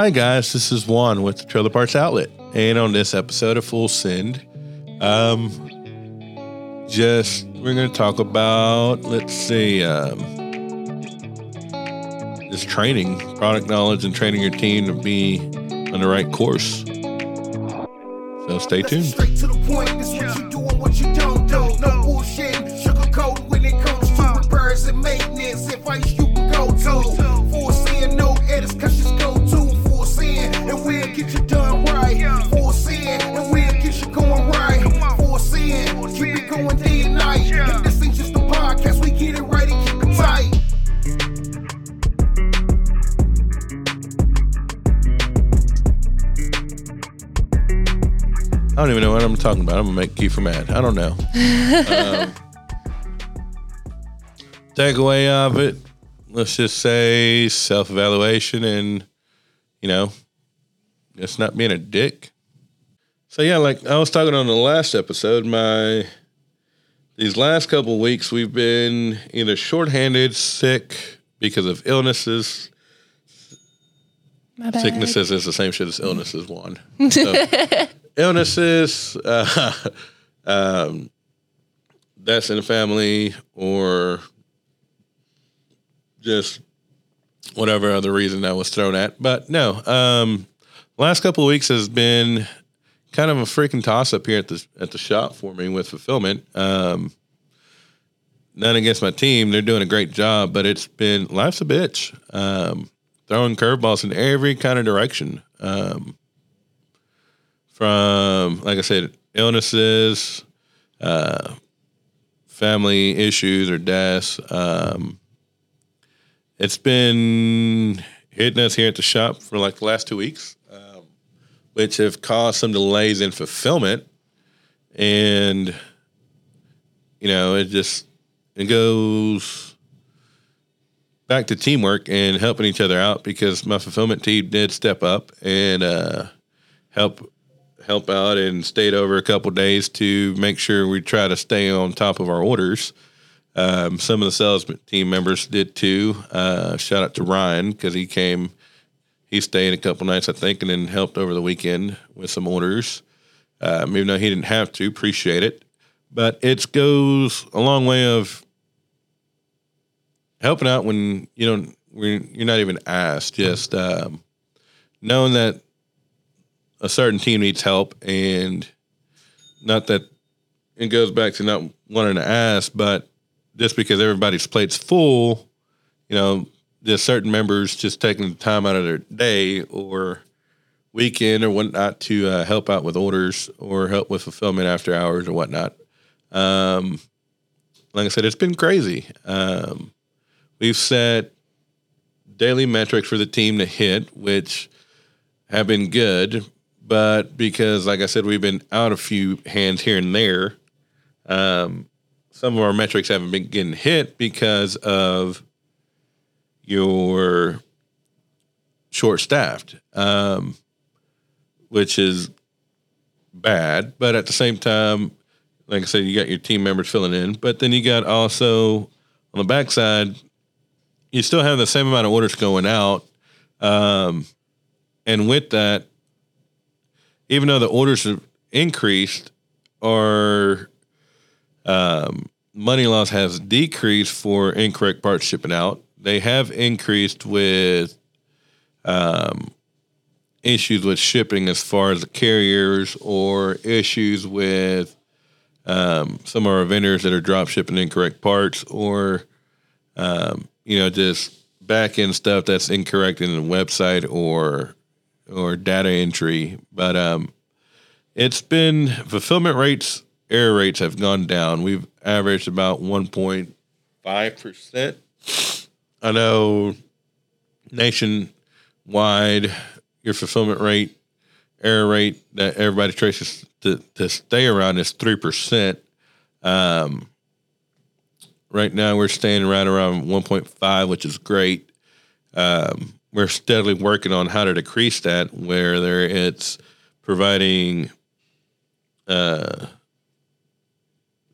Hi, guys. This is Juan with the Trailer Parts Outlet. And on this episode of Full Send, um, just we're going to talk about, let's see, um, this training, product knowledge, and training your team to be on the right course. So stay tuned. I don't even know what I'm talking about. I'm gonna make Kiefer mad. I don't know. um, takeaway of it, let's just say self evaluation and you know, just not being a dick. So yeah, like I was talking on the last episode, my these last couple weeks we've been either shorthanded, sick because of illnesses. My bad. Sicknesses is the same shit as illnesses. One. So, illnesses, uh, um, deaths in the family, or just whatever other reason I was thrown at. But no, um, last couple of weeks has been kind of a freaking toss up here at the at the shop for me with fulfillment. Um, none against my team; they're doing a great job, but it's been life's a bitch. Um, throwing curveballs in every kind of direction. Um, from like I said, illnesses, uh, family issues or deaths. Um, it's been hitting us here at the shop for like the last two weeks, um, which have caused some delays in fulfillment, and you know it just it goes back to teamwork and helping each other out because my fulfillment team did step up and uh, help help out and stayed over a couple days to make sure we try to stay on top of our orders. Um, some of the sales team members did too. Uh, shout out to Ryan because he came, he stayed a couple nights I think, and then helped over the weekend with some orders. Um, even though he didn't have to, appreciate it. But it goes a long way of helping out when you don't when you're not even asked. Just um, knowing that a certain team needs help, and not that it goes back to not wanting to ask, but just because everybody's plate's full, you know, there's certain members just taking the time out of their day or weekend or whatnot to uh, help out with orders or help with fulfillment after hours or whatnot. Um, like I said, it's been crazy. Um, we've set daily metrics for the team to hit, which have been good, but because, like I said, we've been out a few hands here and there, um, some of our metrics haven't been getting hit because of your short staffed, um, which is bad. But at the same time, like I said, you got your team members filling in, but then you got also on the backside, you still have the same amount of orders going out. Um, and with that, even though the orders have increased, our um, money loss has decreased for incorrect parts shipping out. They have increased with um, issues with shipping as far as the carriers or issues with um, some of our vendors that are drop shipping incorrect parts or um, you know just back end stuff that's incorrect in the website or or data entry. But um, it's been fulfillment rates, error rates have gone down. We've averaged about one point five percent. I know nationwide, your fulfillment rate, error rate that everybody traces to, to stay around is three percent. Um, right now, we're staying right around one point five, which is great. Um, we're steadily working on how to decrease that, whether it's providing uh,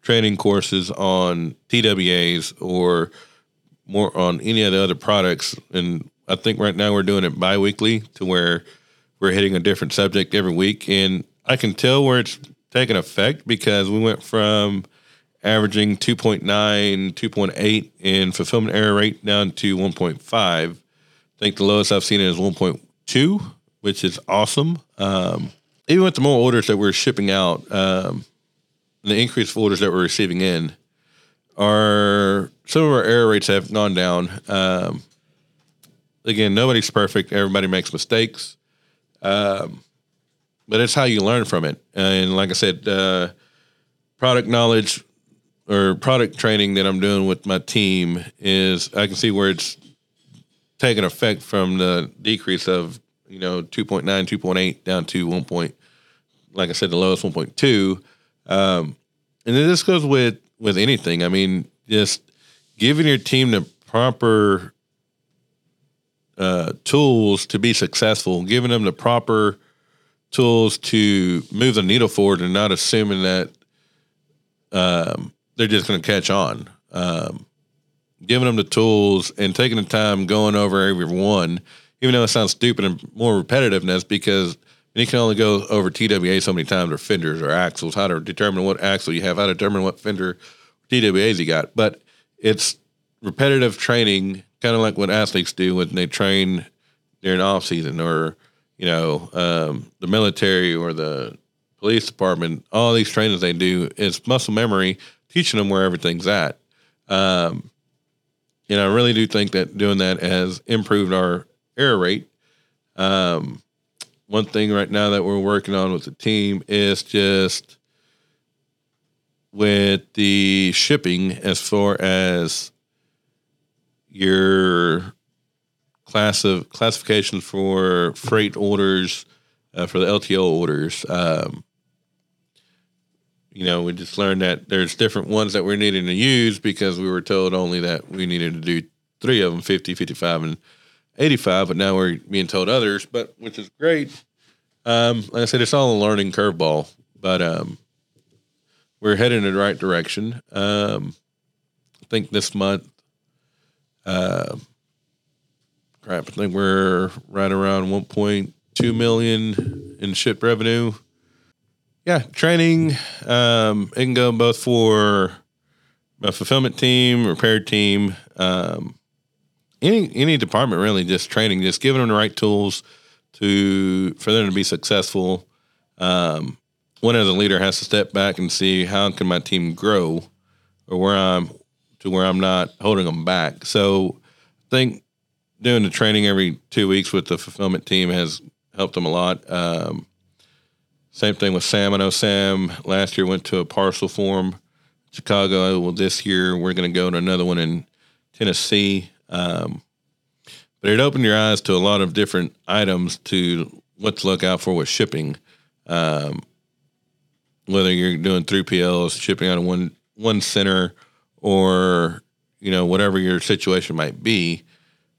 training courses on TWAs or more on any of the other products and I think right now we're doing it bi-weekly to where we're hitting a different subject every week. And I can tell where it's taking effect because we went from averaging 2.9, 2.8 in fulfillment error rate down to 1.5. I think the lowest I've seen it is 1.2, which is awesome. Um, even with the more orders that we're shipping out, um, the increased orders that we're receiving in, our some of our error rates have gone down. Um, again, nobody's perfect. Everybody makes mistakes, um, but it's how you learn from it. And like I said, uh, product knowledge or product training that I'm doing with my team is I can see where it's taking effect from the decrease of you know 2.9, 2.8 down to 1. Point, like I said, the lowest 1.2. Um, and then this goes with with anything. I mean, just giving your team the proper uh, tools to be successful, giving them the proper tools to move the needle forward, and not assuming that um, they're just going to catch on. Um, giving them the tools and taking the time going over every one, even though it sounds stupid and more repetitiveness, because you can only go over TWA so many times or fenders or axles, how to determine what axle you have, how to determine what fender TWAs you got. But it's repetitive training, kind of like what athletes do when they train during off season or, you know, um, the military or the police department, all these trainings they do is muscle memory, teaching them where everything's at. Um, and I really do think that doing that has improved our error rate. Um, one thing right now that we're working on with the team is just with the shipping as far as your class of classifications for freight orders uh, for the LTL orders. Um, you know, we just learned that there's different ones that we're needing to use because we were told only that we needed to do three of them 50, 55, and 85, but now we're being told others, but which is great. Um, like I said, it's all a learning curveball, but um, we're heading in the right direction. Um, I think this month, uh, crap, I think we're right around 1.2 million in ship revenue. Yeah, training. Um, it can go both for a fulfillment team, repair team, um, any any department really. Just training, just giving them the right tools to for them to be successful. Um, one as a leader has to step back and see how can my team grow, or where I'm to where I'm not holding them back. So, I think doing the training every two weeks with the fulfillment team has helped them a lot. Um, same thing with Sam. I know Sam last year went to a parcel forum, Chicago. Well, this year we're going to go to another one in Tennessee. Um, but it opened your eyes to a lot of different items to what to look out for with shipping. Um, whether you're doing 3PLs, shipping out of one one center, or you know whatever your situation might be.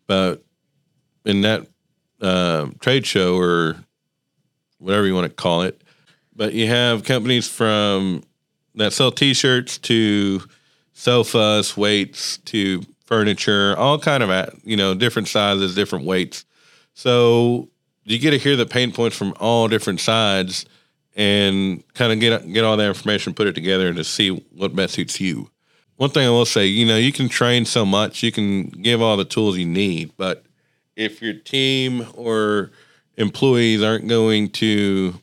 But in that uh, trade show or whatever you want to call it, but you have companies from that sell T-shirts to sofas, weights to furniture, all kind of at you know different sizes, different weights. So you get to hear the pain points from all different sides and kind of get get all that information, put it together, and to see what best suits you. One thing I will say, you know, you can train so much, you can give all the tools you need, but if your team or employees aren't going to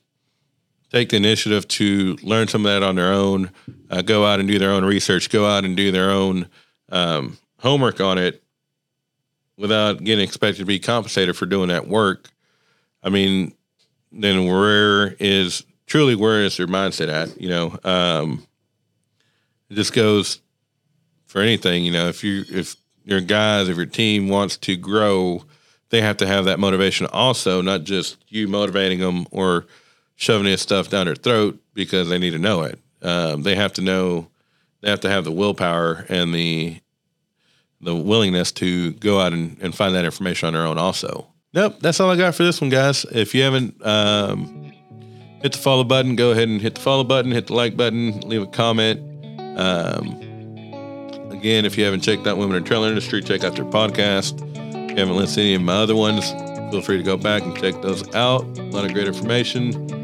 take the initiative to learn some of that on their own, uh, go out and do their own research, go out and do their own um, homework on it without getting expected to be compensated for doing that work, I mean, then where is truly where is their mindset at? You know, um, it just goes for anything. You know, if you if your guys, if your team wants to grow, they have to have that motivation also, not just you motivating them or shoving this stuff down their throat because they need to know it. Um, they have to know, they have to have the willpower and the the willingness to go out and, and find that information on their own also. Nope, that's all I got for this one, guys. If you haven't um, hit the follow button, go ahead and hit the follow button, hit the like button, leave a comment. Um, again, if you haven't checked out Women in Trailer Industry, check out their podcast. If you haven't listened to any of my other ones, feel free to go back and check those out. A lot of great information.